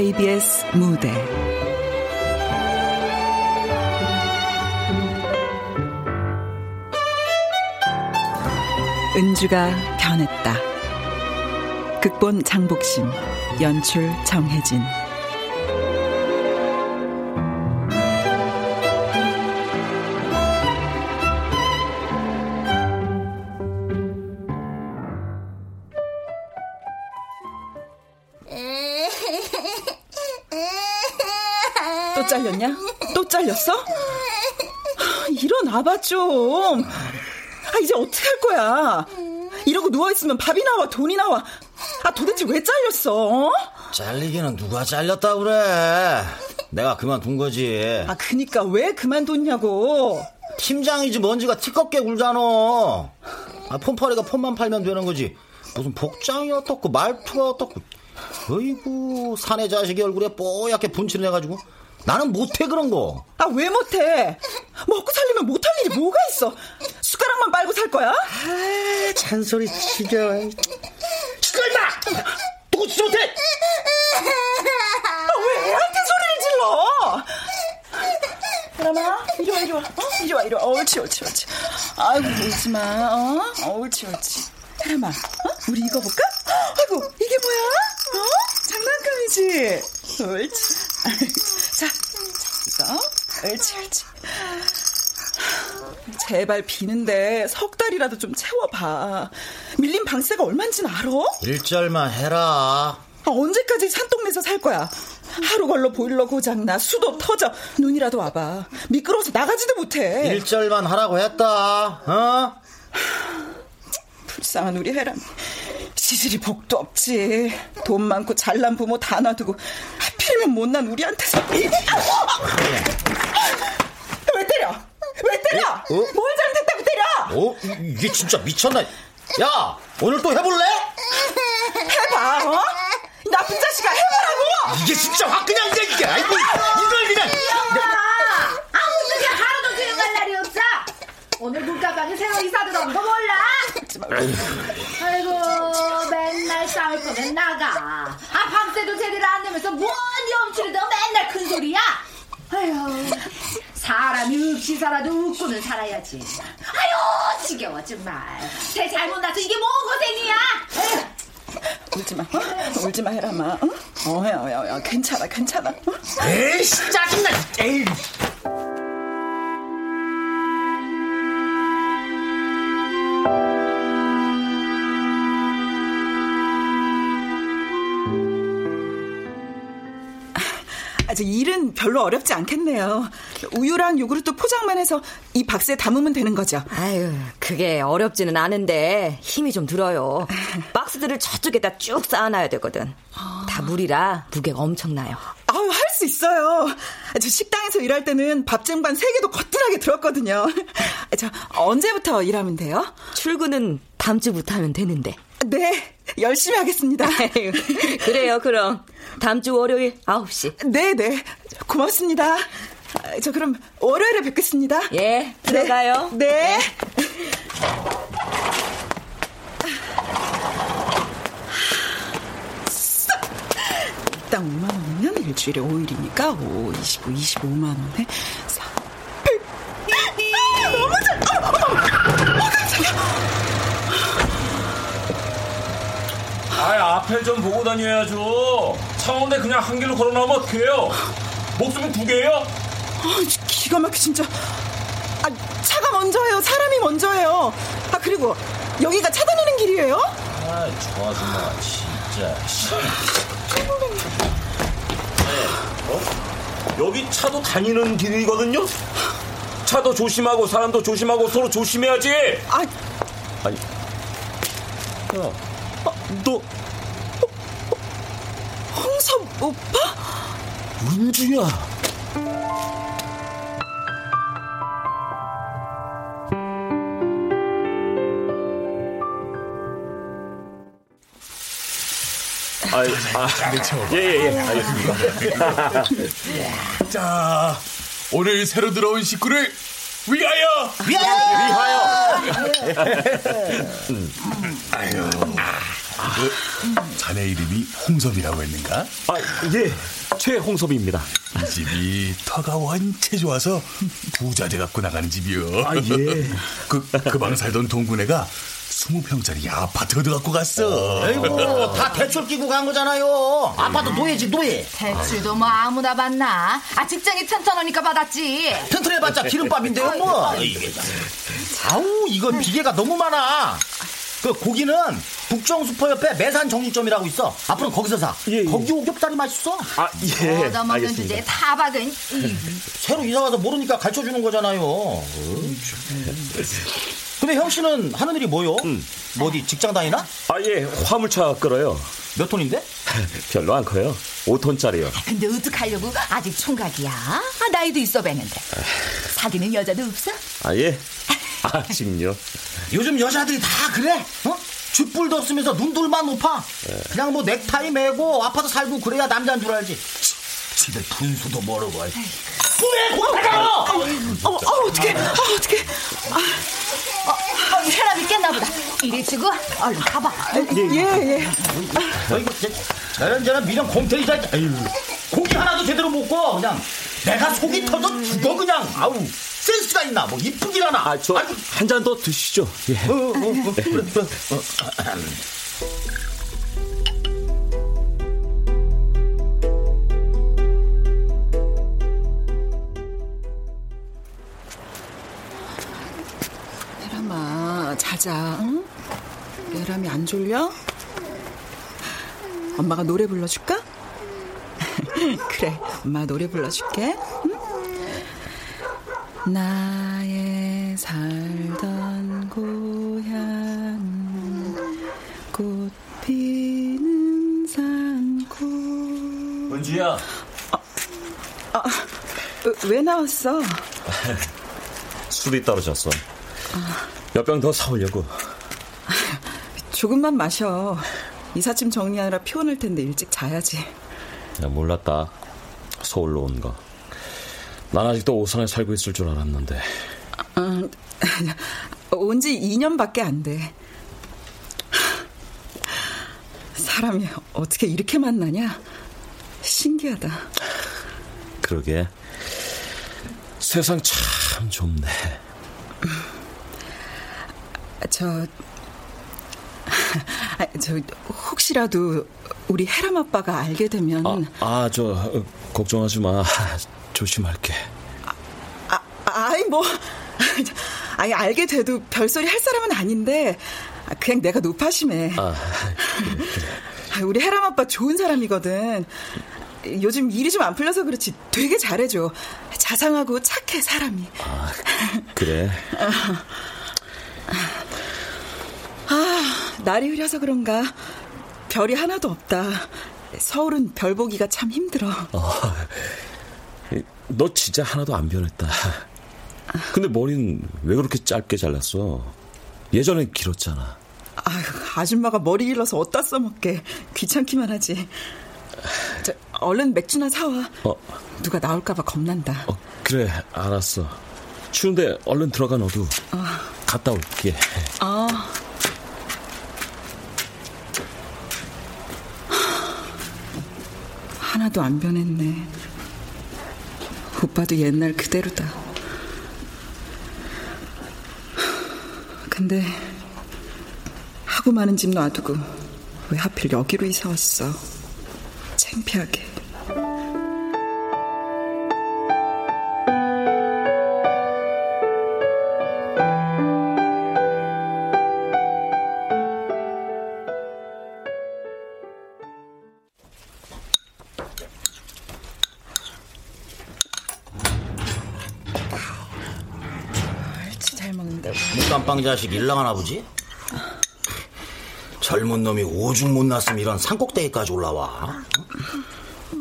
KBS 무대 은주가 변했다. 극본 장복심, 연출 정혜진. 일어나봐 좀. 아 이제 어떻게 할 거야? 이러고 누워 있으면 밥이 나와 돈이 나와. 아 도대체 왜 잘렸어? 어? 잘리기는 누가 잘렸다 그래? 내가 그만둔 거지. 아 그니까 왜 그만뒀냐고. 팀장이지 먼지가 티껍게 굴잖아. 아, 폰파리가 폰만 팔면 되는 거지. 무슨 복장이 어떻고 말투가 어떻고. 어이구 사내 자식이 얼굴에 뽀얗게 분칠을 해가지고 나는 못해 그런 거. 아 왜 못해? 먹고 살려면 못할 일이 뭐가 있어? 숟가락만 빨고 살 거야? 아, 잔소리 치겨. 시끄러마! 누구 지 못해? 아, 왜 애한테 소리를 질러? 그나마 이리 와 이리 와 어? 이리 와 이리 와 옳지 옳지 옳지 아이고 울지 마 어? 어 옳지 옳지 그나마 어? 우리 이거 볼까? 아이고 이게 뭐야? 어? 장난감이지 옳지 자 이거 옳지 옳지 제발 비는데 석 달이라도 좀 채워봐 밀린 방세가 얼만지는 알아? 일절만 해라. 아, 언제까지 산동네에서 살 거야? 하루 걸러 보일러 고장나 수도 터져 눈이라도 와봐 미끄러워서 나가지도 못해 일절만 하라고 했다. 어? 불쌍한 우리 혜람 시슬이 복도 없지 돈 많고 잘난 부모 다 놔두고 하필이면 못난 우리한테서 왜 때려 왜 때려 어? 어? 뭘 잘못했다고 때려 어? 이- 이게 진짜 미쳤나? 야, 오늘 또 해볼래? 해봐 어? 이 나쁜 자식아 해보라고 이게 진짜 확 그냥 이제 이게 아이고 이걸 그냥 아무 소리 하루도 조용할 날이 없어. 오늘 물가방에 새로 이사 들어온 거 몰라? 아이고 맨날 싸울 거면 나가. 아 밤새도 제대로 안 내면서 뭔 염치를 더 맨날 큰 소리야? 아유 사람이 없이 살아도 웃고는 살아야지. 아유 지겨워 정말. 쟤 잘못 나서 이게 뭔 고생이야? 에휴. 울지 마 어? 울지마 혜람아 어? 어, 야, 야, 야, 괜찮아 괜찮아 어? 에이씨 짜증나 에이 별로 어렵지 않겠네요. 우유랑 요구르트 포장만 해서 이 박스에 담으면 되는 거죠. 아유, 그게 어렵지는 않은데 힘이 좀 들어요. 박스들을 저쪽에다 쭉 쌓아놔야 되거든. 다 물이라 무게가 엄청나요. 아우, 할수 있어요. 저 식당에서 일할 때는 밥 쟁반 3개도 거뜬하게 들었거든요. 저 언제부터 일하면 돼요? 출근은 다음 주부터 하면 되는데. 네, 열심히 하겠습니다. 그래요, 그럼. 다음 주 월요일 9시. 네, 네. 고맙습니다. 아, 저 그럼 월요일에 뵙겠습니다. 예, 들어가요. 네. 일당 5만 원이면 일주일에 5일이니까 5, 29, 25만 원에 아, 앞에 좀 보고 다녀야죠. 차원에 그냥 한 길로 걸어 나오면 어떡해요? 목숨이 두 개예요? 아, 기가 막혀 진짜. 아, 차가 먼저예요. 사람이 먼저예요. 아, 그리고 여기가 차 다니는 길이에요? 아 좋아서 진짜 여기 차도 다니는 길이거든요. 차도 조심하고 사람도 조심하고 서로 조심해야지. 아, 아니, 야, 너 오빠? 은주야. 아, 아, 예, 예, 예, 알겠습니다. 자, 오늘 새로 들어온 식구를 위하여! 위하여! 아유, 그, 자네 이름이 홍섭이라고 했는가? 아, 예, 최홍섭입니다. 이 집이 터가 원체 좋아서 부자재 갖고 나가는 집이요. 아, 예. 그, 그방 살던 동구네가 20평짜리 아파트 얻어갖고 갔어. 아이고, 다 대출 끼고 간 거잖아요. 아파트 노예지, 노예. 대출도 뭐 아무나 받나? 아 직장이 튼튼하니까 받았지. 튼튼해봤자 기름밥인데요, 뭐. 아우, 이거 비계가 너무 많아. 그 고기는 북정 슈퍼 옆에 매산 정육점이라고 있어. 앞으로 거기서 사. 예, 예. 거기 오겹살이 맛있어. 아, 예. 얻어먹는. 주제에 다 받은. 새로 이사 와서 모르니까 가르쳐 주는 거잖아요. 어, 근데 형 씨는 하는 일이 뭐요? 뭐 어디 직장 다니나? 아, 예, 화물차 끌어요. 몇 톤인데? 별로 안 커요. 5톤짜리요. 근데 어떡하려고 아직 총각이야? 아, 나이도 있어 뵀는데. 사귀는 여자도 없어? 아, 예. 아직요. 요즘 여자들이 다 그래? 어? 쥐뿔도 없으면서 눈둘만 높아. 그냥 뭐 넥타이 매고 아파트 살고 그래야 남자인 줄 알지. 치, 집에 분수도 모르고. 왜 고맙다! 어, 어, 어떡해. 아, 어떡해. 어, 혈압이 깼나 보다. 이리 주고 얼른 가봐. 예, 예. 어이구, 저런 저런 미련. 아유, 고기 하나도 제대로 못 구워. 그냥 내가 속이 터져 죽어 그냥. 아우 센스가 있나? 뭐 이쁘기라나. 아, 저 한 잔 더 드시죠. 예. 어, 어, 어, 그래, 그래. 어, 예람아, 자자, 응? 예람이 안 졸려? 엄마가 노래 불러줄까? 그래, 엄마 노래 불러줄게. 응? 나의 살던 고향 꽃 피는 산골 은주야. 어, 왜 나왔어? 술이 떨어졌어. 몇 병 더 사오려고. 조금만 마셔. 이삿짐 정리하느라 피곤할 텐데 일찍 자야지. 야, 몰랐다. 서울로 온 거. 난 아직도 오산에 살고 있을 줄 알았는데. 온지 2년밖에 안 돼. 사람이 어떻게 이렇게 만나냐? 신기하다. 그러게. 세상 참 좁네. 저, 아, 저 혹시라도 우리 해람 아빠가 알게 되면 아, 아, 저, 어, 걱정하지 마. 조심할게. 아, 아이 뭐 아니 알게 돼도 별소리 할 사람은 아닌데 아, 그냥 내가 높아심해. 아, 아, 우리 해람 아빠 좋은 사람이거든. 요즘 일이 좀 안 풀려서 그렇지 되게 잘해줘. 자상하고 착해 사람이. 아, 그래. 아 날이 흐려서 그런가 별이 하나도 없다. 서울은 별 보기가 참 힘들어. 너 진짜 하나도 안 변했다. 근데 머리는 왜 그렇게 짧게 잘랐어? 예전엔 길었잖아. 아유, 아줌마가 머리 길러서 어디다 써먹게 귀찮기만 하지. 저, 얼른 맥주나 사와. 어. 누가 나올까봐 겁난다. 어, 그래, 알았어. 추운데 얼른 들어가 너도. 갔다 올게. 아. 하나도 안 변했네. 오빠도 옛날 그대로다. 근데 하고 많은 집 놔두고 왜 하필 여기로 이사 왔어? 창피하게. 깜빵 자식 일랑하나 보지? 젊은 놈이 오죽 못 났으면 이런 산꼭대기까지 올라와.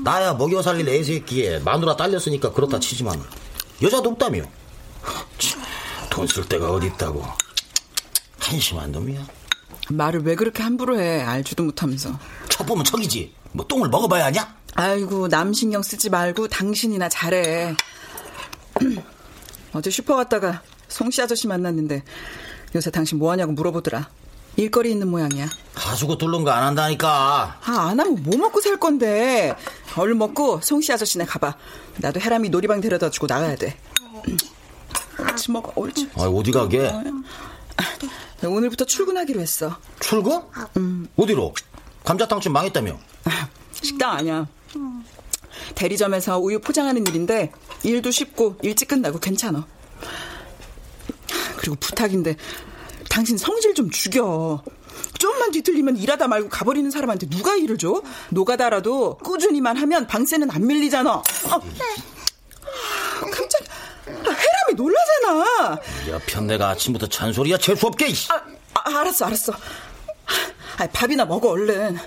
나야 먹여 살릴 애 새끼에 마누라 딸렸으니까 그렇다 치지만 여자도 없다며. 돈 쓸 데가 어디 있다고. 한심한 놈이야. 말을 왜 그렇게 함부로 해? 알지도 못하면서. 첫 보면 척이지. 뭐 똥을 먹어봐야 하냐? 아이고 남 신경 쓰지 말고 당신이나 잘해. 어제 슈퍼 갔다가 송씨 아저씨 만났는데 요새 당신 뭐하냐고 물어보더라. 일거리 있는 모양이야. 가지고 뚫는 거 안 한다니까. 아, 안 하면 뭐 먹고 살 건데. 얼른 먹고 송씨 아저씨네 가봐. 나도 해람이 놀이방 데려다 주고 나가야 돼. 옳지 먹어, 옳지. 아, 어디 가게? 오늘부터 출근하기로 했어. 출근? 어디로? 감자탕집 망했다며. 식당 아니야. 대리점에서 우유 포장하는 일인데 일도 쉽고 일찍 끝나고 괜찮아. 그리고 부탁인데 당신 성질 좀 죽여. 좀만 뒤틀리면 일하다 말고 가버리는 사람한테 누가 일을 줘? 노가다라도 꾸준히만 하면 방세는 안 밀리잖아. 아, 깜짝 아, 해람이 놀라잖아. 여편 내가 아침부터 잔소리야 재수 없게. 이씨. 아, 아, 알았어, 알았어. 아, 밥이나 먹어 얼른.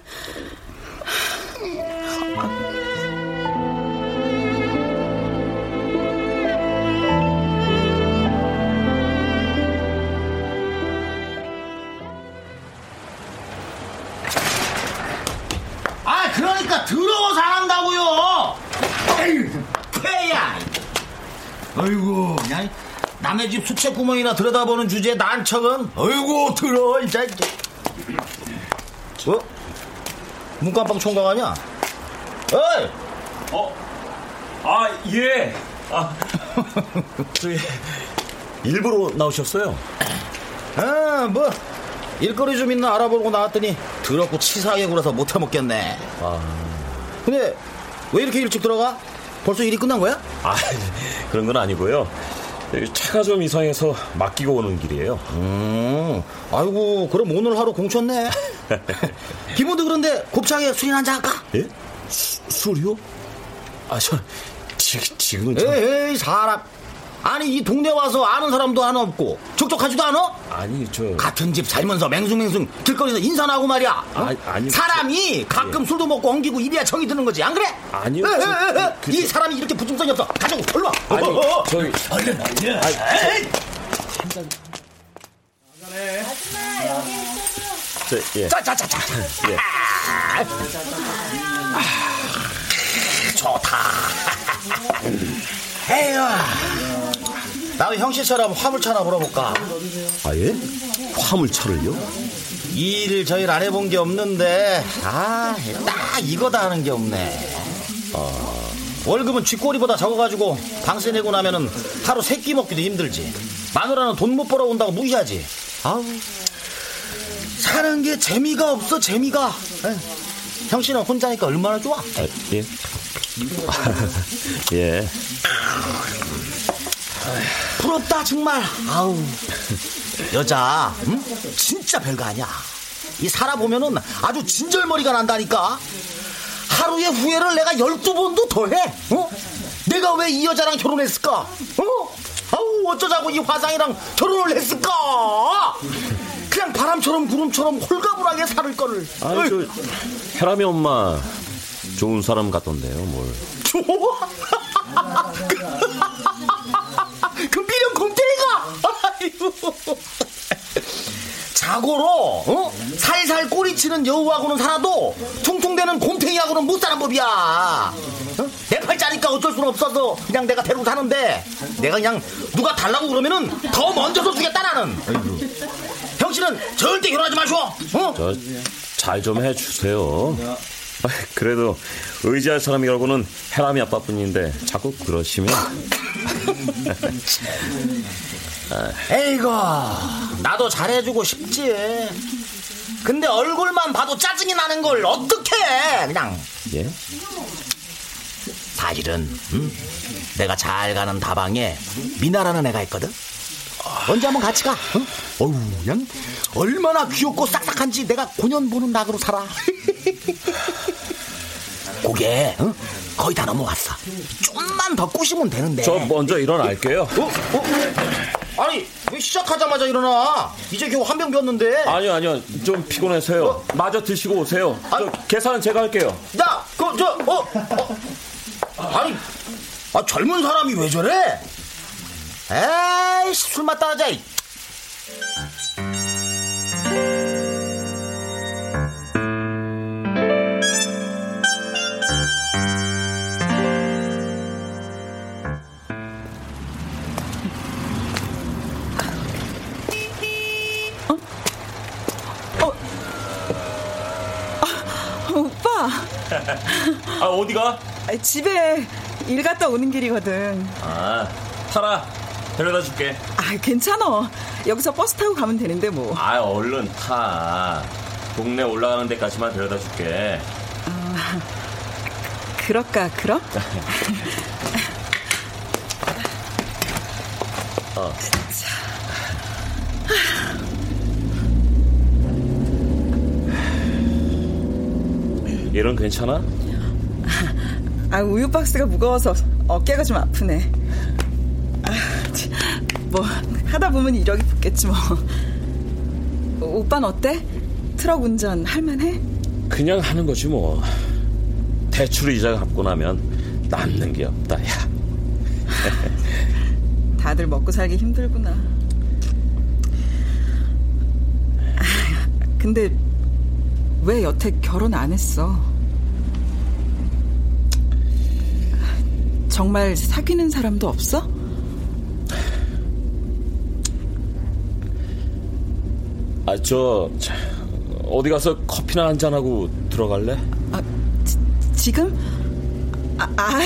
그러니까 더러워서 안 한다고요. 에휴, 쾌야. 아이고, 그냥 남의 집 수채 구멍이나 들여다보는 주제에 난척은. 아이고, 더러워, 이 자식. 어? 문간방 총각 아니야? 어이! 어? 아, 예. 아, 저기, 일부러 나오셨어요? 아, 뭐, 일거리 좀 있나 알아보고 나왔더니 더럽고 치사하게 굴어서 못 해 먹겠네. 아, 근데 왜 이렇게 일찍 들어가? 벌써 일이 끝난 거야? 아, 그런 건 아니고요. 차가 좀 이상해서 맡기고 오는 길이에요. 음, 아이고, 그럼 오늘 하루 공쳤네. 기분도 그런데 곱창에 술이나 한잔 할까? 예? 수, 술이요? 아, 저, 지, 지금은 좀... 에이, 사람. 아니, 이 동네 와서 아는 사람도 하나 없고, 적적하지도 않아? 아니, 저... 같은 집 살면서 맹숭맹숭 길거리에서 인사나 하고 말이야. 어? 아니, 아니, 사람이 가끔 술도 먹고 엉기고 입이야 정이 드는 거지, 안 그래? 아니요, 에, 에, 저- 에, 에. 그- 이 사람이 이렇게 부중성이 없어. 가자고, 얼른 와. 아니, 어, 어, 어. 저희... 얼른, 얼른. 아니, 에이. 저, 예. 자, 자, 자, 자. 예. 좋다. 에휴. 나도 형씨처럼 화물차 하나 물어볼까? 아, 예? 화물차를요? 일 저일 안 해본 게 없는데, 아, 딱 이거다 하는 게 없네. 어, 월급은 쥐꼬리보다 적어가지고 방세 내고 나면은 하루 세 끼 먹기도 힘들지. 마누라는 돈 못 벌어온다고 무시하지. 아우, 사는 게 재미가 없어, 재미가. 에휴, 형씨는 혼자니까 얼마나 좋아. 아, 예. 예. 부럽다 정말. 아우. 여자 응? 진짜 별거 아니야. 이 살아보면은 아주 진절머리가 난다니까. 하루의 후회를 내가 열두 번도 더 해 어? 내가 왜 이 여자랑 결혼했을까? 어? 아우 어쩌자고 이 화상이랑 결혼을 했을까? 그냥 바람처럼 구름처럼 홀가분하게 살을 거를. 아니, 저, 혜람이 엄마, 좋은 사람 같던데요, 뭘. 좋아 그 미련 곰탱이가. 자고로 어? 살살 꼬리치는 여우하고는 살아도 퉁퉁대는 곰탱이하고는 못 사는 법이야 어? 내 팔자니까 어쩔 수는 없어서 그냥 내가 데리고 사는데 내가 그냥 누가 달라고 그러면은 더 먼저서 주겠다 나는 아이고. 형씨는 절대 결혼하지 마시오 어? 저, 잘 좀 해주세요. 아, 그래도 의지할 사람이 결국은 혜람이 아빠뿐인데 자꾸 그러시면 에이고 나도 잘해주고 싶지 근데 얼굴만 봐도 짜증이 나는 걸 어떡해 그냥 예? 사실은 음? 내가 잘 가는 다방에 미나라는 애가 있거든 언제 한번 같이 가 응? 어우 그냥 얼마나 귀엽고 싹싹한지 내가 고년 보는 낙으로 살아 그게 응? 거의 다 넘어왔어 좀만 더 꼬시면 되는데 저 먼저 일어날게요. 어? 어? 아니 왜 시작하자마자 일어나 이제 겨우 한 병 비웠는데 아니요, 아니요. 좀 피곤해서요. 마저 드시고 오세요. 저 계산은 제가 할게요. 야, 그 어, 저, 어, 어. 아니, 아, 젊은 사람이 왜 저래? 에이씨, 술맛 따라자. 아, 어디가? 아, 집에 일 갔다 오는 길이거든. 아, 타라. 데려다 줄게. 아, 괜찮아. 여기서 버스 타고 가면 되는데 뭐. 아, 얼른 타. 동네 올라가는 데까지만 데려다 줄게. 그럴까, 그럼? 어. 이런 괜찮아? 아, 우유 박스가 무거워서 어깨가 좀 아프네. 아, 참, 뭐 하다 보면 이력이 붙겠지 뭐. 오빤 어때? 트럭 운전 할만해? 그냥 하는 거지 뭐. 대출 이자 갚고 나면 남는 게 없다. 야. 다들 먹고 살기 힘들구나. 아, 근데 왜 여태 결혼 안 했어? 정말 사귀는 사람도 없어? 아, 저, 자, 어디 가서 커피나 한잔 하고 들어갈래? 지금? 아, 아,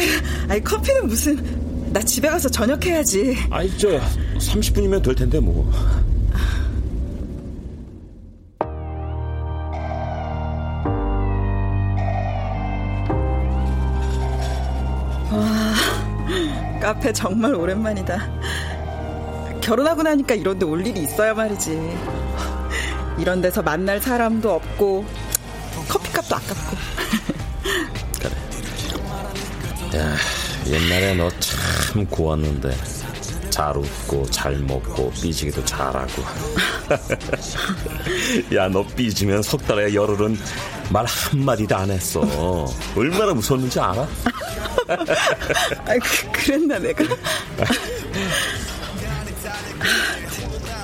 아니, 커피는 무슨. 나 집에 가서 저녁 해야지. 아이, 저, 30분이면 될 텐데, 뭐. 카페 정말 오랜만이다. 결혼하고 나니까 이런 데 올 일이 있어야 말이지. 이런 데서 만날 사람도 없고, 커피값도 아깝고. 야, 옛날에 너 참 고왔는데. 잘 웃고, 잘 먹고, 삐지기도 잘하고. 야, 너 삐지면 석 달에 열흘은 말 한마디도 안 했어. 얼마나 무서웠는지 알아? 아, 그, 그랬나, 내가?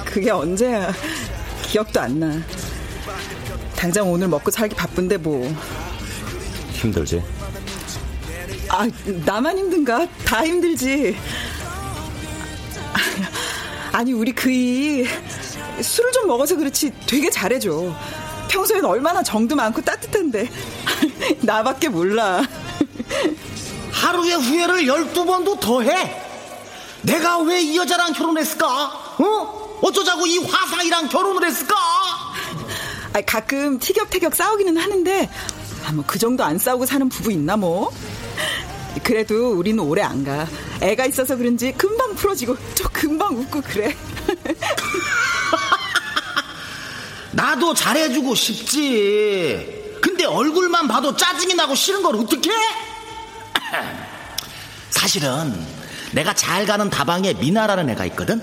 그게 언제야. 기억도 안 나. 당장 오늘 먹고 살기 바쁜데 뭐. 힘들지? 아, 나만 힘든가? 다 힘들지. 아니, 우리 그이 술을 좀 먹어서 그렇지 되게 잘해줘. 평소엔 얼마나 정도 많고 따뜻한데. 나밖에 몰라. 하루에 후회를 12번도 더 해. 내가 왜 이 여자랑 결혼했을까? 어? 어쩌자고 이 화상이랑 결혼을 했을까? 아, 가끔 티격태격 싸우기는 하는데, 아, 뭐, 그 정도 안 싸우고 사는 부부 있나, 뭐? 그래도 우리는 오래 안 가. 애가 있어서 그런지 금방 풀어지고, 저 금방 웃고 그래. 나도 잘해주고 싶지. 근데 얼굴만 봐도 짜증이 나고 싫은 걸 어떡해? 사실은 내가 잘 가는 다방에 미나라는 애가 있거든.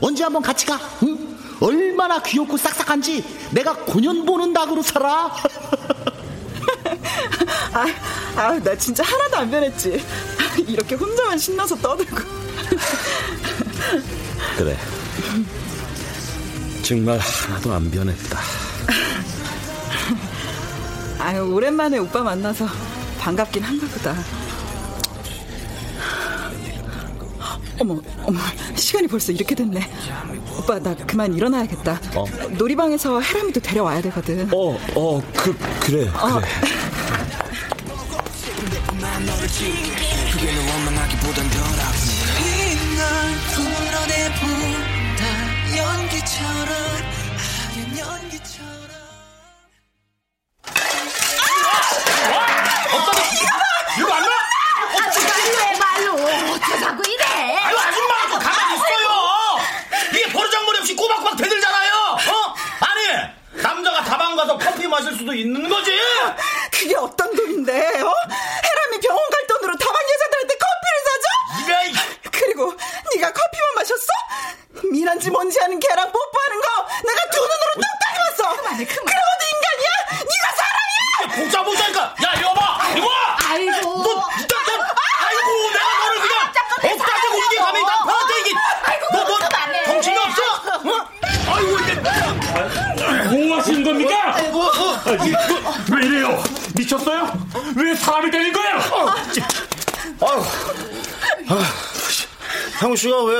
언제 한번 같이 가? 응? 얼마나 귀엽고 싹싹한지 내가 고년 보는 닭으로 살아. 아, 아, 나 진짜 하나도 안 변했지. 이렇게 혼자만 신나서 떠들고. 그래. 정말 하나도 안 변했다. 아유, 오랜만에 오빠 만나서 반갑긴 한가 보다. 어머, 어머, 시간이 벌써 이렇게 됐네. 오빠, 나 그만 일어나야겠다. 어? 놀이방에서 해람이도 데려와야 되거든. 어, 어, 그, 그래, 어. 그래.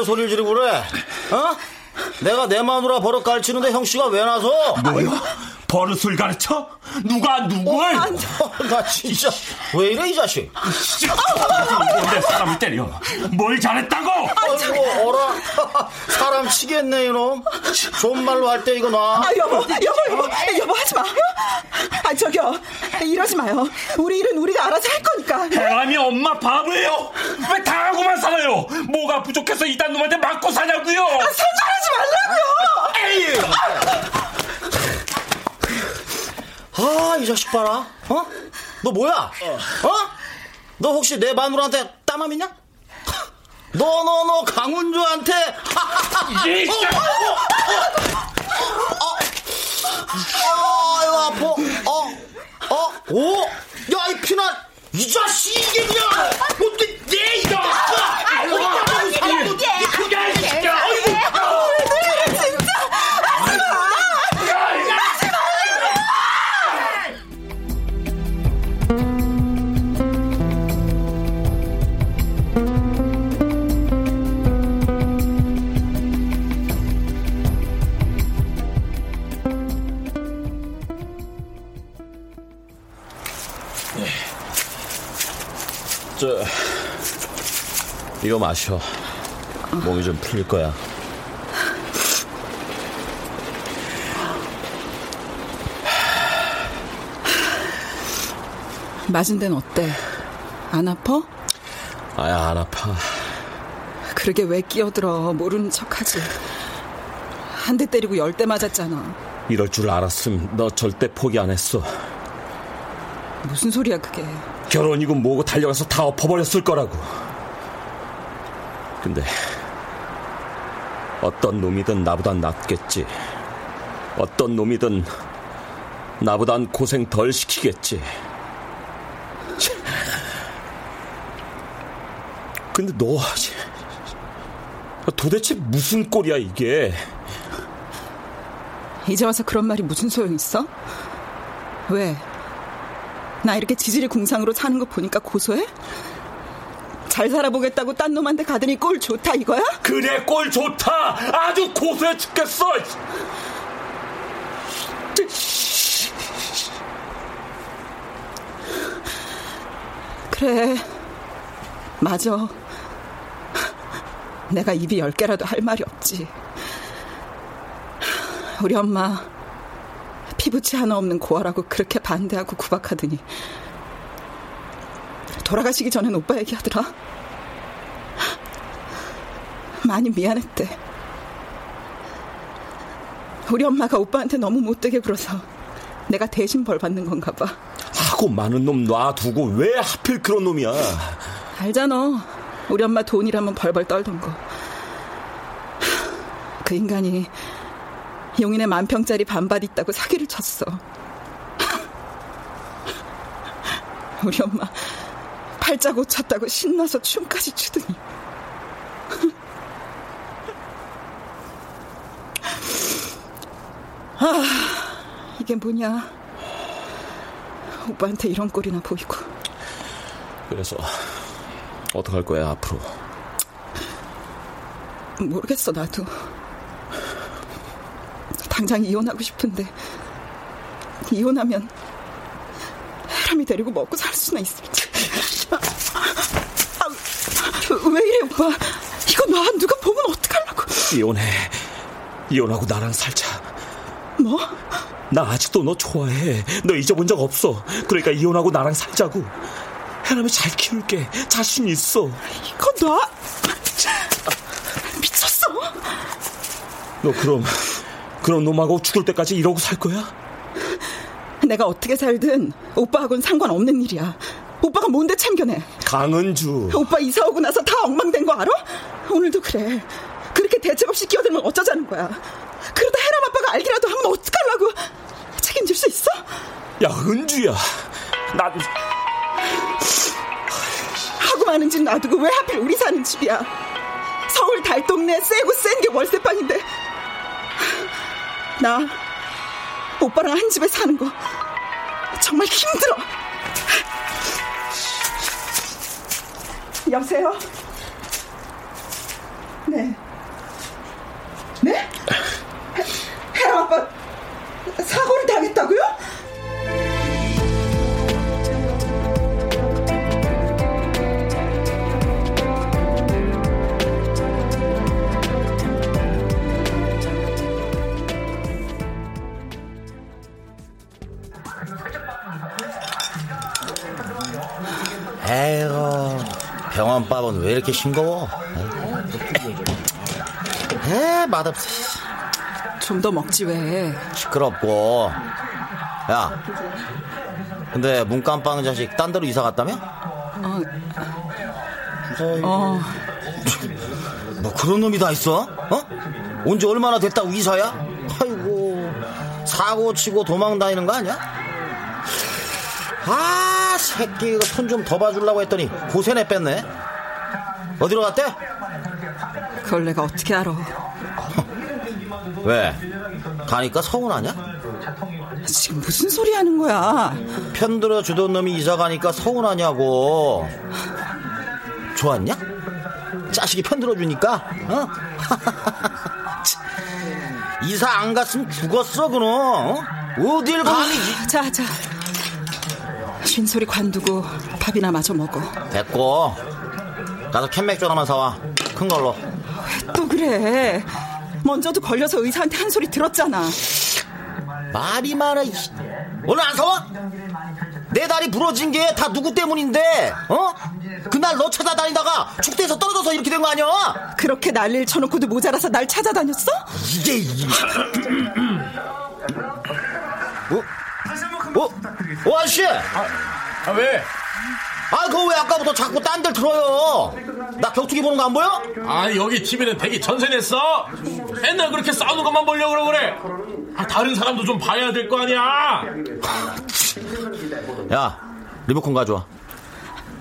소리를 지르고 그래? 어? 내가 내 마누라 버릇 가르치는데 형 씨가 왜 나서? 뭐요? 버릇을 가르쳐? 누가 누굴? 어, 나 진짜 왜 이래 이 자식? 뭔데 사람을 때려? 뭘 잘했다고? 아이고 어라 사람 치겠네 이놈 존말로 할 때 이거 놔 아, 여보, 여보, 여보, 여보, 하지 마. 아, 저기요. 이러지 마요. 우리 일은 우리가 알아서 할 거니까. 대감이 엄마 바보예요? 왜 당하고만 살아요? 뭐가 부족해서 이딴 놈한테 맞고 사냐고요? 아, 생각하지 말라고요. 아, 이 자식 봐라. 어? 너 뭐야? 어? 너 혹시 내 마누라한테 따맘이냐? 너, 너, 너, 강훈주한테. 이 아, 이거 아파. 어, 어, 오. 야, 이 피난. 이 자식, 이게 그냥. 어떻게, 내, 이거. 아이고, 아이고, 저, 이거 마셔. 몸이 좀 풀릴 거야. 맞은 데는 어때? 안 아파? 아야, 안 아파. 그러게 왜 끼어들어. 모르는 척하지. 한 대 때리고 열 대 맞았잖아. 이럴 줄 알았음. 너 절대 포기 안 했어. 무슨 소리야, 그게. 결혼이고 뭐고 달려가서 다 엎어버렸을 거라고. 근데 어떤 놈이든 나보단 낫겠지. 어떤 놈이든 나보단 고생 덜 시키겠지. 참. 근데 너 도대체 무슨 꼴이야 이게? 이제 와서 그런 말이 무슨 소용 있어? 왜? 나 이렇게 지질이 궁상으로 사는 거 보니까 고소해? 잘 살아보겠다고 딴 놈한테 가더니 꼴 좋다 이거야? 그래 꼴 좋다. 아주 고소해 죽겠어. 그래. 맞아. 내가 입이 열 개라도 할 말이 없지. 우리 엄마 피부치 하나 없는 고아라고 그렇게 반대하고 구박하더니 돌아가시기 전엔 오빠 얘기하더라. 많이 미안했대. 우리 엄마가 오빠한테 너무 못되게 굴어서 내가 대신 벌 받는 건가 봐. 하고 많은 놈 놔두고 왜 하필 그런 놈이야? 알잖아. 우리 엄마 돈이라면 벌벌 떨던 거. 그 인간이 용인에 만 평짜리 반밭 있다고 사기를 쳤어. 우리 엄마 팔자 고쳤다고 신나서 춤까지 추더니. 아, 이게 뭐냐. 오빠한테 이런 꼴이나 보이고. 그래서 어떡할 거야 앞으로? 모르겠어 나도 당장 이혼하고 싶은데 이혼하면 사람이 데리고 먹고 살 수나 있을지. 아, 왜 이래 오빠? 이거 나 누가 보면 어떡하려고? 이혼해. 이혼하고 나랑 살자. 뭐? 나 아직도 너 좋아해. 너 잊어본 적 없어. 그러니까 이혼하고 나랑 살자고. 해남이 잘 키울게. 자신 있어. 이거 나 미쳤어. 너 그럼 그럼 놈하고 죽을 때까지 이러고 살 거야? 내가 어떻게 살든 오빠하고는 상관없는 일이야. 오빠가 뭔데 참견해? 강은주. 오빠 이사 오고 나서 다 엉망된 거 알아? 오늘도 그래. 그렇게 대책 없이 끼어들면 어쩌자는 거야? 그러다 해남 아빠가 알기라도 하면 어떡하려고? 책임질 수 있어? 야 은주야. 난 하고 많은 짓 놔두고 왜 하필 우리 사는 집이야? 서울 달동네 세고 센 게 월세방인데 나 오빠랑 한 집에 사는 거 정말 힘들어. 여보세요? 네. 네? 해랑 아빠 사고를 당했다고요? 병원밥은 왜 이렇게 싱거워? 에, 맛없어. 좀 더 먹지 왜? 시끄럽고. 야, 근데 문간빵 자식 딴 데로 이사 갔다며? 어, 어, 뭐 그런 놈이 다 있어? 어? 온 지 얼마나 됐다고 이사야? 아이고, 사고 치고 도망 다니는 거 아니야? 아, 새끼 이거 손 좀 더 봐주려고 했더니 고세네 뺐네. 어디로 갔대? 그걸 내가 어떻게 알아? 왜? 가니까 서운하냐? 지금 무슨 소리 하는 거야? 편들어 주던 놈이 이사 가니까 서운하냐고. 좋았냐? 자식이 편들어 주니까, 어? 이사 안 갔으면 죽었어, 그놈. 어? 어딜 감히. 자, 자. 쉰소리 관두고 밥이나 마저 먹어. 됐고. 가서 캔맥주 하나만 사와. 큰 걸로. 또 그래. 먼저도 걸려서 의사한테 한 소리 들었잖아. 말이 많아, 이 오늘 안 사와? 내 다리 부러진 게 다 누구 때문인데, 어? 그날 너 찾아다니다가 축대에서 떨어져서 이렇게 된 거 아니야? 그렇게 난리를 쳐놓고도 모자라서 날 찾아다녔어? 이게, 이 어, 아저씨! 아, 왜? 아, 그거 왜 아까부터 자꾸 딴 데 들어요? 나 격투기 보는 거 안 보여? 아, 여기 TV는 되게 전세냈어? 맨날 그렇게 싸우는 것만 보려고 그래. 아, 다른 사람도 좀 봐야 될 거 아니야. 야, 리모컨 가져와.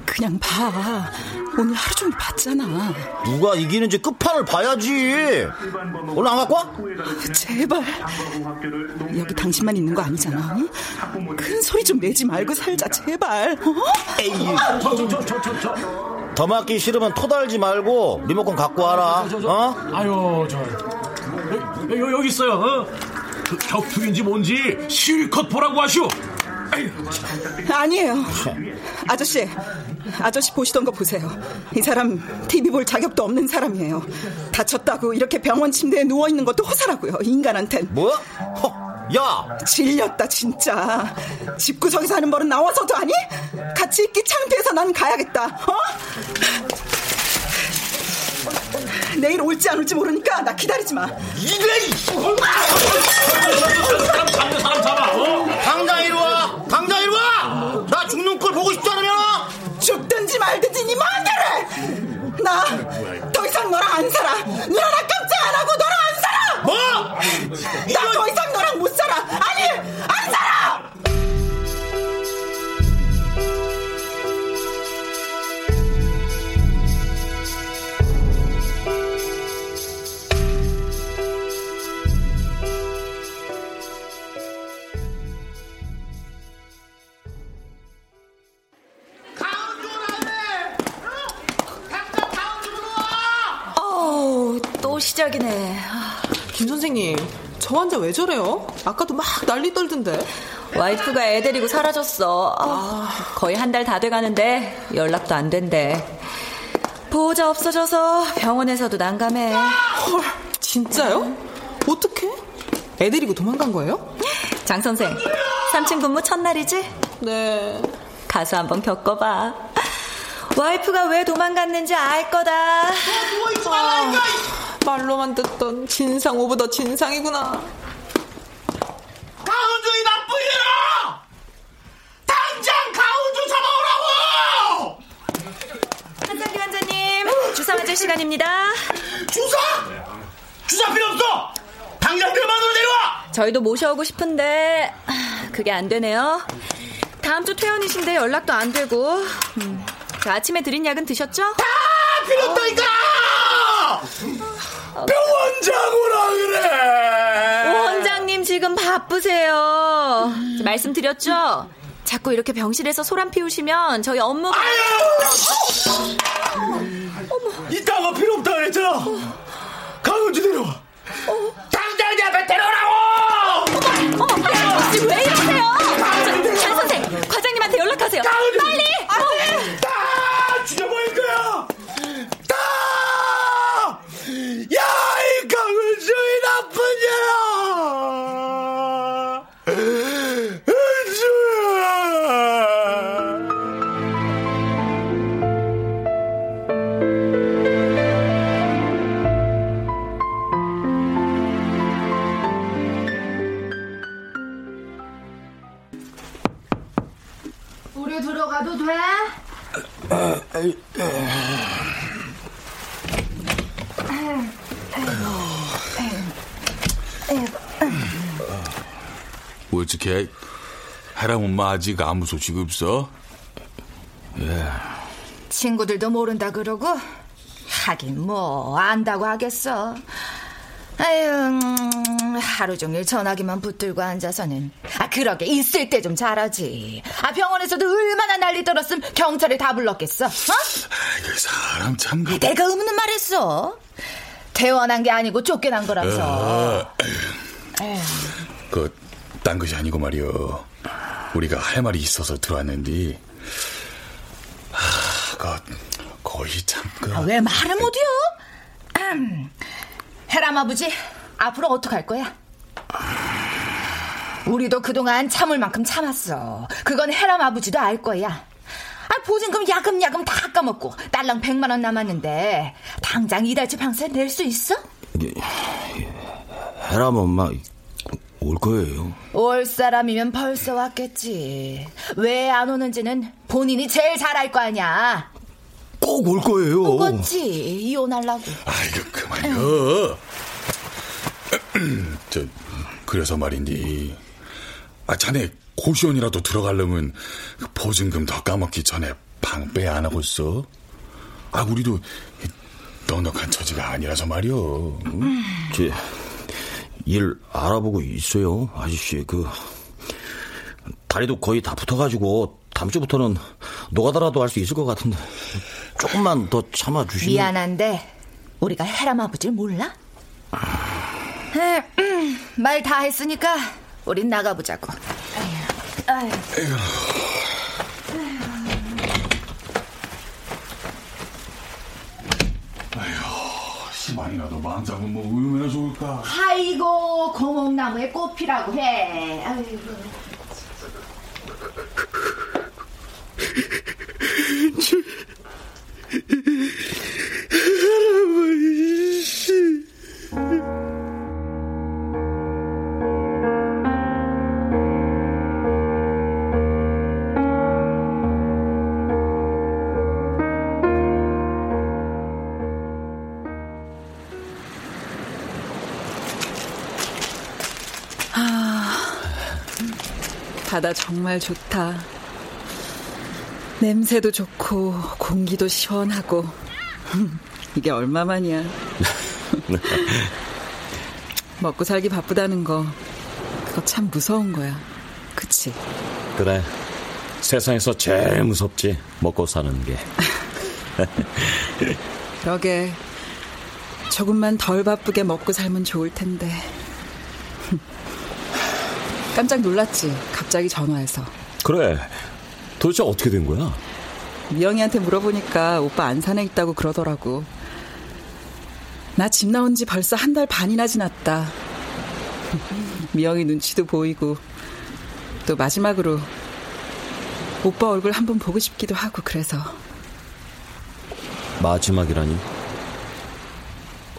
그냥 봐. 오늘 하루 종일 봤잖아. 누가 이기는지 끝판을 봐야지. 오늘 안 갖고 와? 제발. 여기 당신만 있는 거 아니잖아. 응? 큰 소리 좀 내지 말고 살자, 제발. 어? 에이. 저, 저, 저, 저, 저, 저. 더 맞기 싫으면 토달지 말고 리모컨 갖고 와라. 어? 아유, 저. 여기, 여기, 여기 있어요, 어? 그 격투기인지 뭔지 실컷 보라고 하시오. 아유, 아니에요. 아저씨, 아저씨 보시던 거 보세요. 이 사람 TV 볼 자격도 없는 사람이에요. 다쳤다고 이렇게 병원 침대에 누워 있는 것도 허사라고요. 인간한텐. 뭐야? 허, 야, 질렸다 진짜. 집구석에 사는 벌은 나와서도 아니? 같이 있기 창피해서 난 가야겠다. 어? 내일 올지 안 올지 모르니까 나 기다리지 마. 이래! 사람 잡는 사람 잡아, 어? 당장 이리 와! 당장 이리 와! 나 죽는 꼴 보고 싶지 않으면 죽든지 말든지 네 마음대로 해. 나 더 이상 너랑 안 살아. 깜 또 시작이네. 김 선생님, 저 환자 왜 저래요? 아까도 막 난리 떨던데. 와이프가 애 데리고 사라졌어. 아, 거의 한 달 다 돼가는데 연락도 안 된대. 보호자 없어져서 병원에서도 난감해. 헐, 진짜요? 어떻게? 애 데리고 도망간 거예요? 장 선생, 3층 근무 첫날이지? 네. 가서 한번 겪어봐. 와이프가 왜 도망갔는지 알 거다. 아, 말로만 듣던 진상 of the 진상이구나. 가운주이 나쁜 이라! 당장 가운주 잡아오라고! 한상규 환자님, 주사 맞을 시간입니다. 주사! 주사 필요 없어! 당장 병원으로 내려와! 저희도 모셔오고 싶은데 그게 안 되네요. 다음 주 퇴원이신데 연락도 안 되고. 음, 자, 아침에 드린 약은 드셨죠? 다 필요 없다니까! 병원장 오라 그래! 오 원장님 지금 바쁘세요. 말씀드렸죠? 자꾸 이렇게 병실에서 소란 피우시면 저희 업무가. 이따가 필요 없다 그랬잖아. 강은주 데려와. 당 어떻게 해랑 엄마 아직 아무 소식 없어? 친구들도 모른다 그러고 하긴 뭐 안다고 하겠어. 아유 음, 하루 종일 전화기만 붙들고 앉아서는 아 그러게 있을 때 좀 잘하지. 아 병원에서도 얼마나 난리 떨었음 경찰에 다 불렀겠어. 어? 그 사람 참 그... 내가 없는 말했어. 태어난 게 아니고 쫓겨난 거라서. 어, 그, 딴 것이 아니고 말이여. 우리가 할 말이 있어서 들어왔는데, 하, 그, 거의 참, 그. 아, 왜 말을 못해요? 음, 해람 아버지 앞으로 어떡할 거야? 우리도 그동안 참을 만큼 참았어. 그건 해람 아버지도 알 거야. 아, 보증금 야금야금 다 까먹고 딸랑 100만 원 남았는데 당장 이달치 방세 낼 수 있어? 해람 엄마 올 거예요. 올 사람이면 벌써 왔겠지. 왜 안 오는지는 본인이 제일 잘 알 거 아니야. 꼭 올 거예요. 오겠지. 이혼하려고. 아이고, 그만요. 저, 그래서 말인데, 아, 자네 고시원이라도 들어가려면 그 보증금 더 까먹기 전에 방 빼야 안 하고 있어? 아, 우리도 넉넉한 처지가 아니라서 말이오. 응? 제, 일 알아보고 있어요, 아저씨. 그, 다리도 거의 다 붙어가지고, 다음 주부터는 노가다라도 할 수 있을 것 같은데, 조금만 더 참아 주시면. 미안한데, 우리가 해람 아버지를 몰라? 말 다 했으니까, 우린 나가보자고. 아휴. 아휴. 아휴, 시만이라도 망작은 뭐 좋을까. 아이고, 고목나무에 꽃피라고 해. 아이고. 정말 좋다. 냄새도 좋고 공기도 시원하고 이게 얼마만이야. 먹고 살기 바쁘다는 거 그거 참 무서운 거야. 그치? 그래. 세상에서 제일 무섭지. 먹고 사는 게. 그러게. 조금만 덜 바쁘게 먹고 살면 좋을 텐데. 깜짝 놀랐지. 갑자기 전화해서. 그래. 도대체 어떻게 된 거야? 미영이한테 물어보니까 오빠 안산에 있다고 그러더라고. 나 집 나온 지 벌써 한 달 반이나 지났다. 미영이 눈치도 보이고 또 마지막으로 오빠 얼굴 한번 보고 싶기도 하고 그래서 마지막이라니?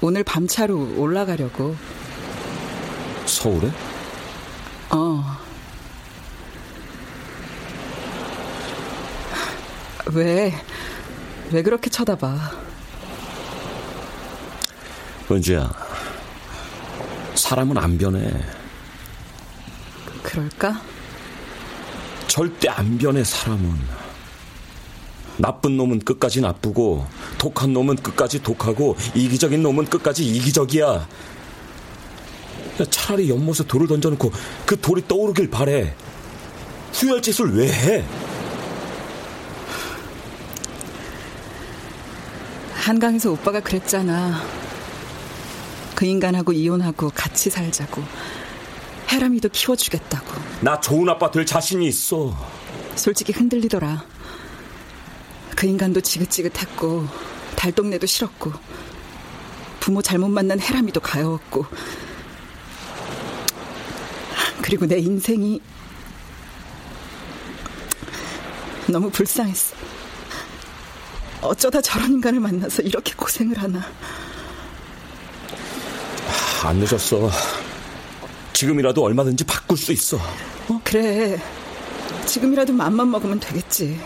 오늘 밤차로 올라가려고. 서울에? 어. 왜? 왜 그렇게 쳐다봐? 은주야, 사람은 안 변해. 그럴까? 절대 안 변해, 사람은. 나쁜 놈은 끝까지 나쁘고, 독한 놈은 끝까지 독하고, 이기적인 놈은 끝까지 이기적이야. 야, 차라리 연못에 돌을 던져놓고 그 돌이 떠오르길 바래. 후회할 짓을 왜 해? 한강에서 오빠가 그랬잖아. 그 인간하고 이혼하고 같이 살자고. 해람이도 키워주겠다고. 나 좋은 아빠 될 자신이 있어. 솔직히 흔들리더라. 그 인간도 지긋지긋했고 달동네도 싫었고 부모 잘못 만난 해람이도 가여웠고 그리고 내 인생이 너무 불쌍했어. 어쩌다 저런 인간을 만나서 이렇게 고생을 하나. 안 늦었어. 지금이라도 얼마든지 바꿀 수 있어. 어? 그래. 지금이라도 맘만 먹으면 되겠지.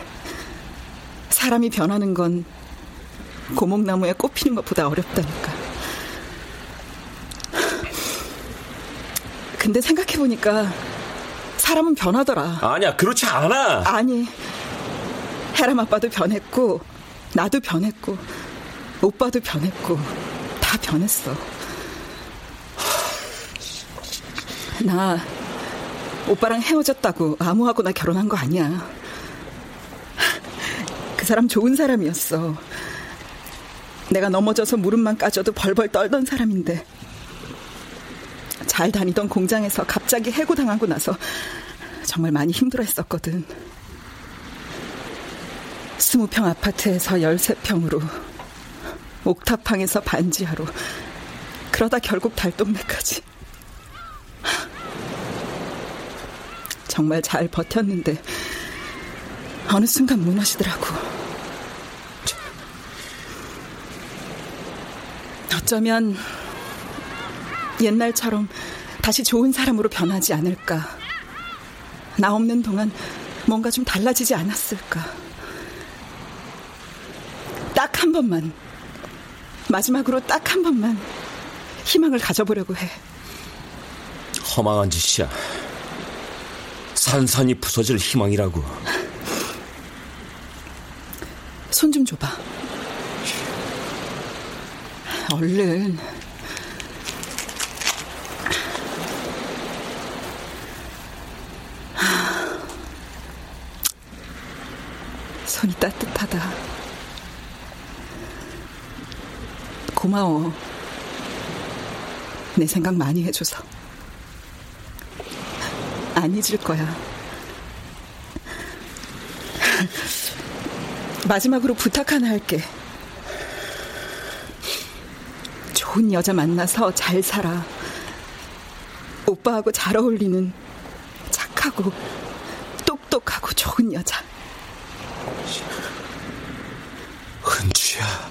사람이 변하는 건 고목나무에 꽃 피는 것보다 어렵다니까. 근데 생각해보니까 사람은 변하더라. 아니야, 그렇지 않아. 아니. 해람 아빠도 변했고, 나도 변했고, 오빠도 변했고, 다 변했어. 나 오빠랑 헤어졌다고 아무하고나 결혼한 거 아니야. 그 사람 좋은 사람이었어. 내가 넘어져서 무릎만 까져도 벌벌 떨던 사람인데 잘 다니던 공장에서 갑자기 해고당하고 나서 정말 많이 힘들어 했었거든. 스무 평 아파트에서 열세 평으로 옥탑방에서 반지하로 그러다 결국 달동네까지 정말 잘 버텼는데 어느 순간 무너지더라고. 어쩌면 옛날처럼 다시 좋은 사람으로 변하지 않을까. 나 없는 동안 뭔가 좀 달라지지 않았을까. 딱 한 번만, 마지막으로 딱 한 번만 희망을 가져보려고 해. 허망한 짓이야. 산산이 부서질 희망이라고. 손 좀 줘봐. 얼른. 손이 따뜻하다. 고마워. 내 생각 많이 해줘서. 안 잊을 거야. 마지막으로 부탁 하나 할게. 좋은 여자 만나서 잘 살아. 오빠하고 잘 어울리는 착하고 똑똑하고 좋은 여자. 은주야.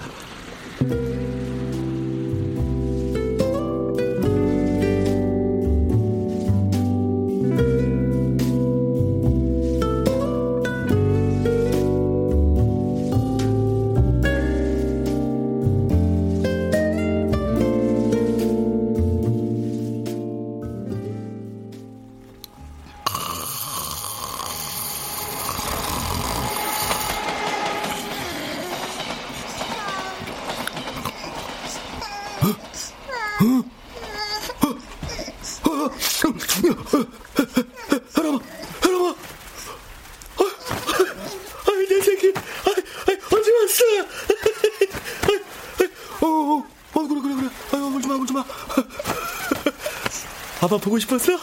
아빠 보고 싶었어?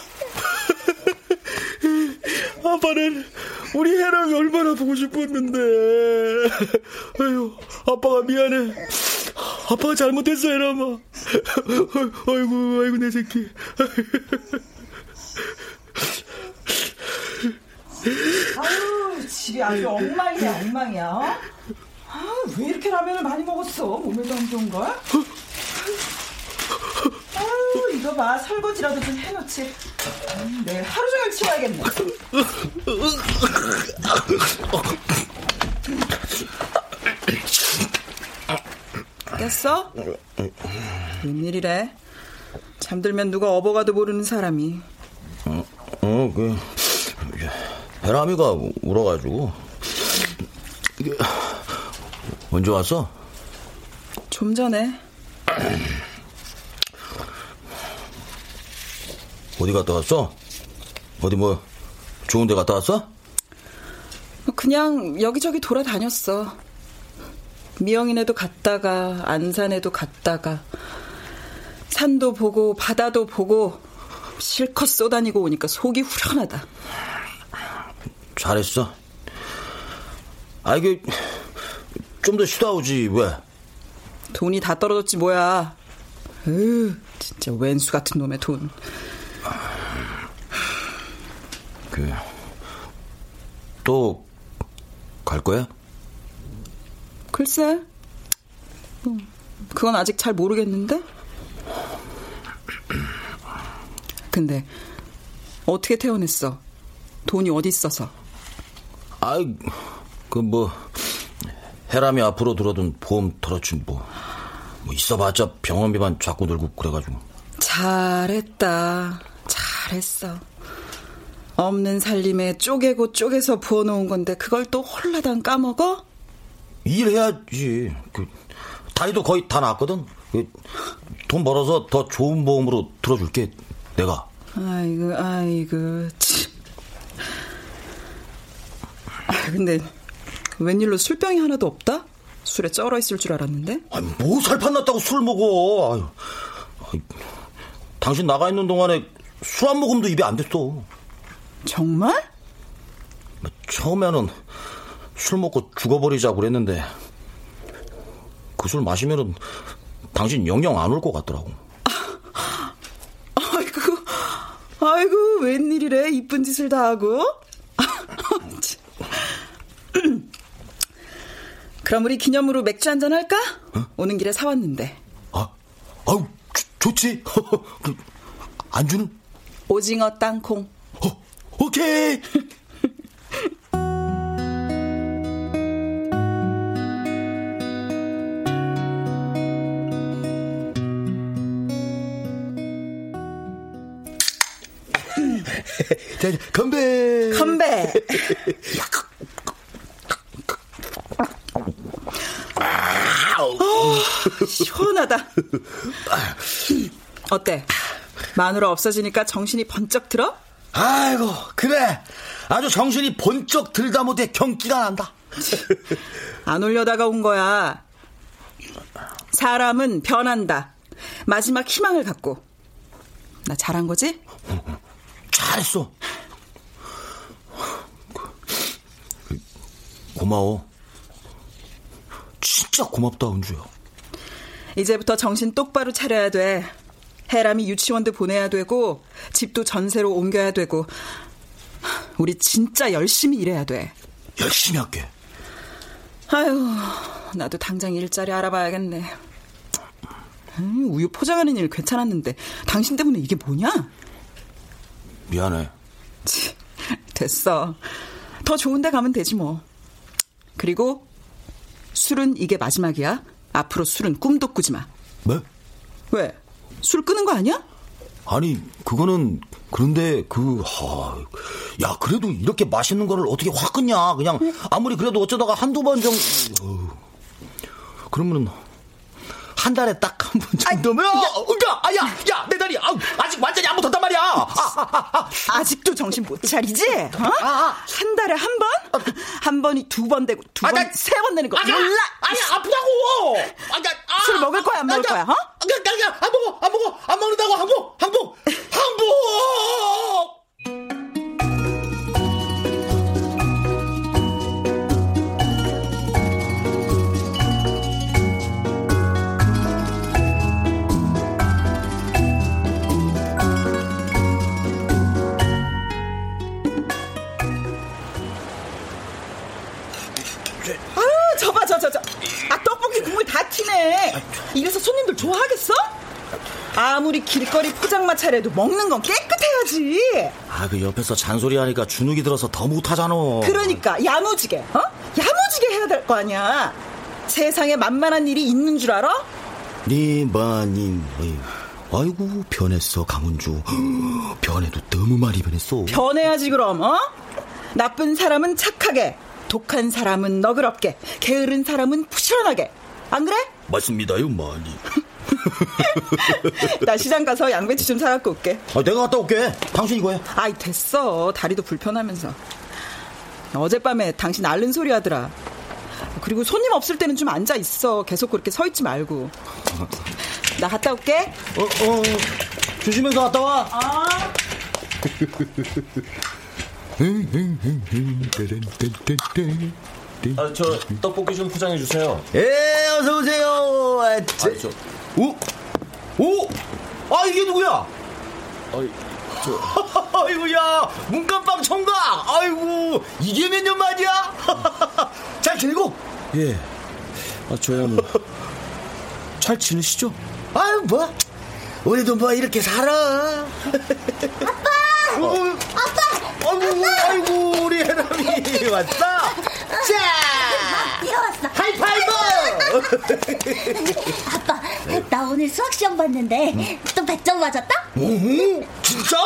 아빠는 우리 해랑이 얼마나 보고 싶었는데. 아유, 아빠가 미안해. 아빠가 잘못했어, 해람아. 아이고, 아이고, 내 새끼. 아유, 집이 아주 엉망이야, 엉망이야. 어? 아, 왜 이렇게 라면을 많이 먹었어? 몸에도 안 좋은 걸? 아유, 이거 봐. 설거지라도 좀 해놓지. 음, 내일 하루 종일 치워야겠네. 깼어? 웬일이래? 잠들면 누가 업어가도 모르는 사람이. 어, 어, 그, 해람이가 울어가지고. 언제 왔어? 좀 전에 어디 갔다 왔어? 어디 뭐, 좋은 데 갔다 왔어? 그냥 여기저기 돌아다녔어. 미영이네도 갔다가 안산에도 갔다가 산도 보고 바다도 보고 실컷 쏘다니고 오니까 속이 후련하다. 잘했어. 아 이게 좀 더 쉬다 오지 왜? 돈이 다 떨어졌지 뭐야. 으 진짜 왼수 같은 놈의 돈. 그 또 갈 거야? 글쎄. 음, 그건 아직 잘 모르겠는데? 근데 어떻게 태어냈어? 돈이 어디 있어서? 아이 그 뭐 해람이 앞으로 들어둔 보험 털어준 뭐, 뭐 있어봤자 병원비만 자꾸 들고 그래가지고 잘했다. 잘했어. 없는 살림에 쪼개고 쪼개서 부어놓은 건데 그걸 또 홀라당 까먹어? 일해야지. 그 다리도 거의 다 났거든. 그, 돈 벌어서 더 좋은 보험으로 들어줄게. 내가. 아이고 아이고 참. 아, 근데 웬일로 술병이 하나도 없다? 술에 쩔어 있을 줄 알았는데. 아니, 뭐 살판 났다고 술 먹어. 아유, 아유, 당신 나가 있는 동안에 술 한 모금도 입에 안 됐어. 정말? 처음에는 술 먹고 죽어버리자고 그랬는데 그 술 마시면은 당신 영영 안 올 것 같더라고. 아이고, 아이고, 웬일이래, 이쁜 짓을 다 하고. 그럼 우리 기념으로 맥주 한잔 할까? 오는 길에 사왔는데. 아, 아우, 좋, 지 그, 안주는? 오징어 땅콩. 어, 오케이! 자, 건배! 건배! 어, 시원하다. 어때? 마누라 없어지니까 정신이 번쩍 들어? 아이고, 그래. 아주 정신이 번쩍 들다 못해 경기가 난다. 안 올려다가 온 거야. 사람은 변한다. 마지막 희망을 갖고. 나 잘한 거지? 잘했어. 고마워. 진짜 고맙다, 은주야. 이제부터 정신 똑바로 차려야 돼. 해람이 유치원도 보내야 되고, 집도 전세로 옮겨야 되고, 우리 진짜 열심히 일해야 돼. 열심히 할게. 아유, 나도 당장 일자리 알아봐야겠네. 음, 우유 포장하는 일 괜찮았는데, 당신 때문에 이게 뭐냐? 미안해. 치, 됐어. 더 좋은 데 가면 되지 뭐. 그리고 술은 이게 마지막이야. 앞으로 술은 꿈도 꾸지 마. 뭐? 왜? 술 끄는 거 아니야? 아니, 그거는 그런데 그 하, 야, 그래도 이렇게 맛있는 거를 어떻게 확 끊냐? 그냥 아무리 그래도 어쩌다가 한두 번 정도 어, 그러면은 한 달에 딱 한 번 정도면 야, 야, 아, 야, 야, 내 다리 아, 아직 완전히 안 붙었단 말이야. 아, 아, 직도 정신 못 차리지? 어? 한 달에 한 번? 한 번이 두 번 되고 두 번, 세 번 되는 거 아, 몰라? 아니 아프다고. 아, 아, 술 먹을 거야, 안 먹을 거야? 어? 차래도 먹는 건 깨끗해야지. 아, 그 옆에서 잔소리 하니까 주눅이 들어서 더 못하잖아. 그러니까 야무지게, 어? 야무지게 해야 될 거 아니야. 세상에 만만한 일이 있는 줄 알아? 니마님, 아이고 변했어 강은주. 변해도 너무 많이 변했어. 변해야지 그럼, 어? 나쁜 사람은 착하게, 독한 사람은 너그럽게, 게으른 사람은 부지런하게. 안 그래? 맞습니다요, 많이. 나 시장 가서 양배추 좀 사갖고 올게. 아, 내가 갔다 올게. 당신 이거야. 아이, 됐어. 다리도 불편하면서. 어젯밤에 당신 앓는 소리 하더라. 그리고 손님 없을 때는 좀 앉아 있어. 계속 그렇게 서 있지 말고. 나 갔다 올게. 어, 어, 조심해서 갔다 와. 아. 아, 저 떡볶이 좀 포장해 주세요. 예, 어서 오세요. 아, 저, 저- 오, 오, 아 이게 누구야? 어이, 아이고야, 문간빵 청각. 아이고, 이게 몇 년 만이야? 잘 지내고? 예. 아, 저야 뭐. 잘 지내시죠? 아유 뭐, 우리도 뭐 이렇게 살아. 아빠, 아빠, 아이고, 아이고, 우리 해남이 왔다. 자, 뛰어왔어. 하이파이브. 아빠, 나 오늘 수학 시험 봤는데 또 100점 맞았다? 오, 진짜?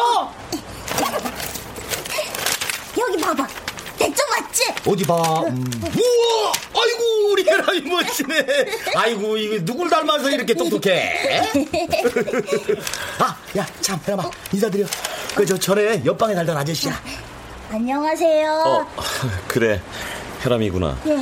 여기 봐봐. 100점 맞지? 어디 봐. 음. 우와! 아이고, 우리 해람이 멋지네. 아이고, 이거 누굴 닮아서 이렇게 똑똑해? 아, 야, 참, 해람아, 인사드려. 그, 저, 전에 옆방에 살던 아저씨야. 안녕하세요. 어, 그래. 혜람이구나. 예.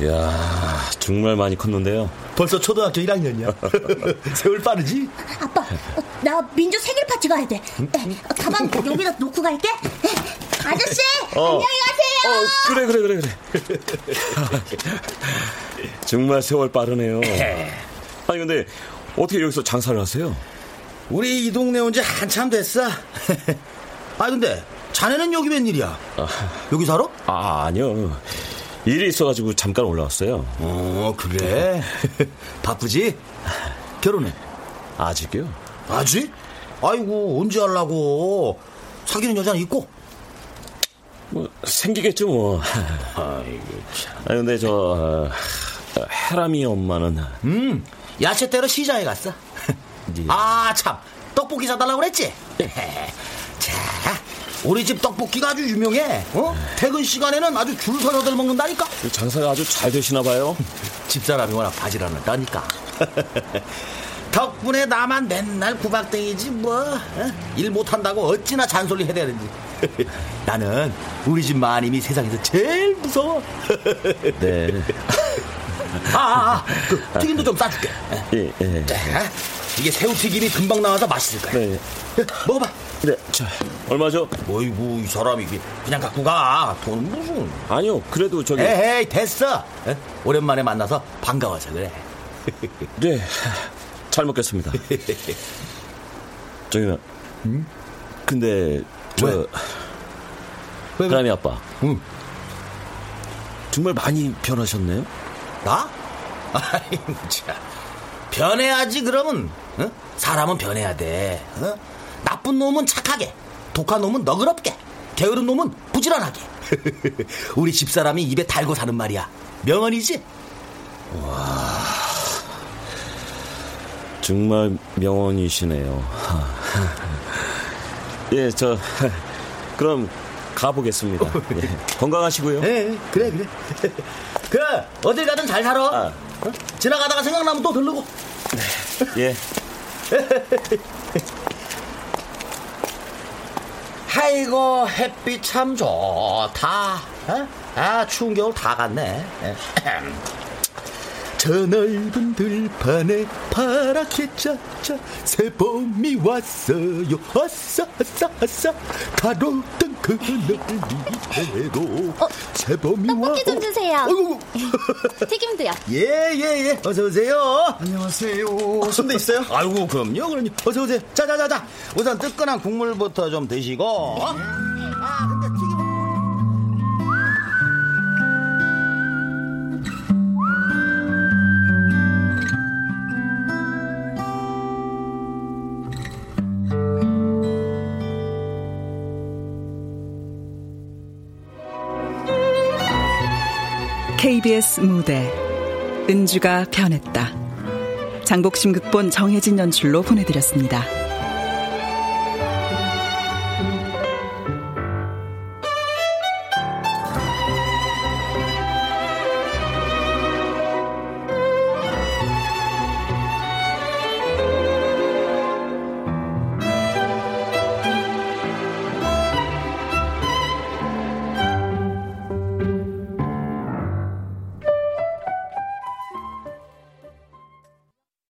이야, 정말 많이 컸는데요. 벌써 초등학교 1학년이야. 세월 빠르지? 아빠, 어, 나 민주 생일 파티 가야 돼. 에, 가방 여기다 놓고 갈게. 에, 아저씨, 어. 안녕히 가세요. 어, 그래, 그래, 그래, 그래. 정말 세월 빠르네요. 아니, 근데 어떻게 여기서 장사를 하세요? 우리 이 동네 온 지 한참 됐어. 아, 근데 자네는 여기 웬일이야? 여기 살아? 아, 아니요. 일이 있어가지고 잠깐 올라왔어요. 어, 그래? 바쁘지? 결혼은? 아직요? 아직? 아이고, 언제 하려고? 사귀는 여자는 있고? 뭐, 생기겠죠, 뭐. 아이고, 참. 아 근데 저, 어, 해람이 엄마는. 음, 야채 때로 시장에 갔어. 예. 아, 참. 떡볶이 사달라고 그랬지? 자, 우리 집 떡볶이가 아주 유명해. 어? 퇴근 시간에는 아주 줄 서서들 먹는다니까? 장사가 아주 잘 되시나 봐요. 집사람이 워낙 바지런하다니까. 덕분에 나만 맨날 구박댕이지 뭐. 어? 일 못한다고 어찌나 잔소리 해야 되는지. 나는 우리 집 마님이 세상에서 제일 무서워. 네. 아, 아, 아, 그 튀김도 좀 싸줄게. 예, 예. 자, 이게 새우 튀김이 금방 나와서 맛있을 거야. 네. 먹어봐. 네, 자, 얼마죠? 어이구, 이 사람이 그냥 갖고 가. 돈 무슨. 아니요, 그래도 저기. 에이, 됐어. 에? 오랜만에 만나서 반가워서 그래. 네, 잘 먹겠습니다. 저기, 음? 근데, 저, 왜? 왜? 해람이 아빠. 응. 정말 많이 변하셨네요? 나? 아이고, 참. 변해야지, 그러면. 어? 사람은 변해야 돼. 어? 나쁜 놈은 착하게, 독한 놈은 너그럽게, 게으른 놈은 부지런하게. 우리 집사람이 입에 달고 사는 말이야. 명언이지? 정말 명언이시네요. 예, 저, 그럼 가보겠습니다. 예, 건강하시고요. 예, 그래, 그래. 그, 어딜 가든 잘 살아. 아. 어? 지나가다가 생각나면 또 들르고. 예. 아이고, 햇빛 참 좋다. 어? 아, 추운 겨울 다 갔네. 예. 저 넓은 들판에 파랗게 짜짜 새봄이 왔어요. 아싸 아싸 아싸. 가로등 그늘 위로 새봄이 와 떡볶이 좀 주세요. 어이구. 튀김도요. 예예 예. 어서 오세요. 안녕하세요. 순대 있어요? 아이고 그럼요 그럼요. 어서 오세요. 자자자자. 우선 뜨끈한 국물부터 좀 드시고. 아 KBS 무대 은주가 변했다. 장복심 극본 정혜진 연출로 보내드렸습니다.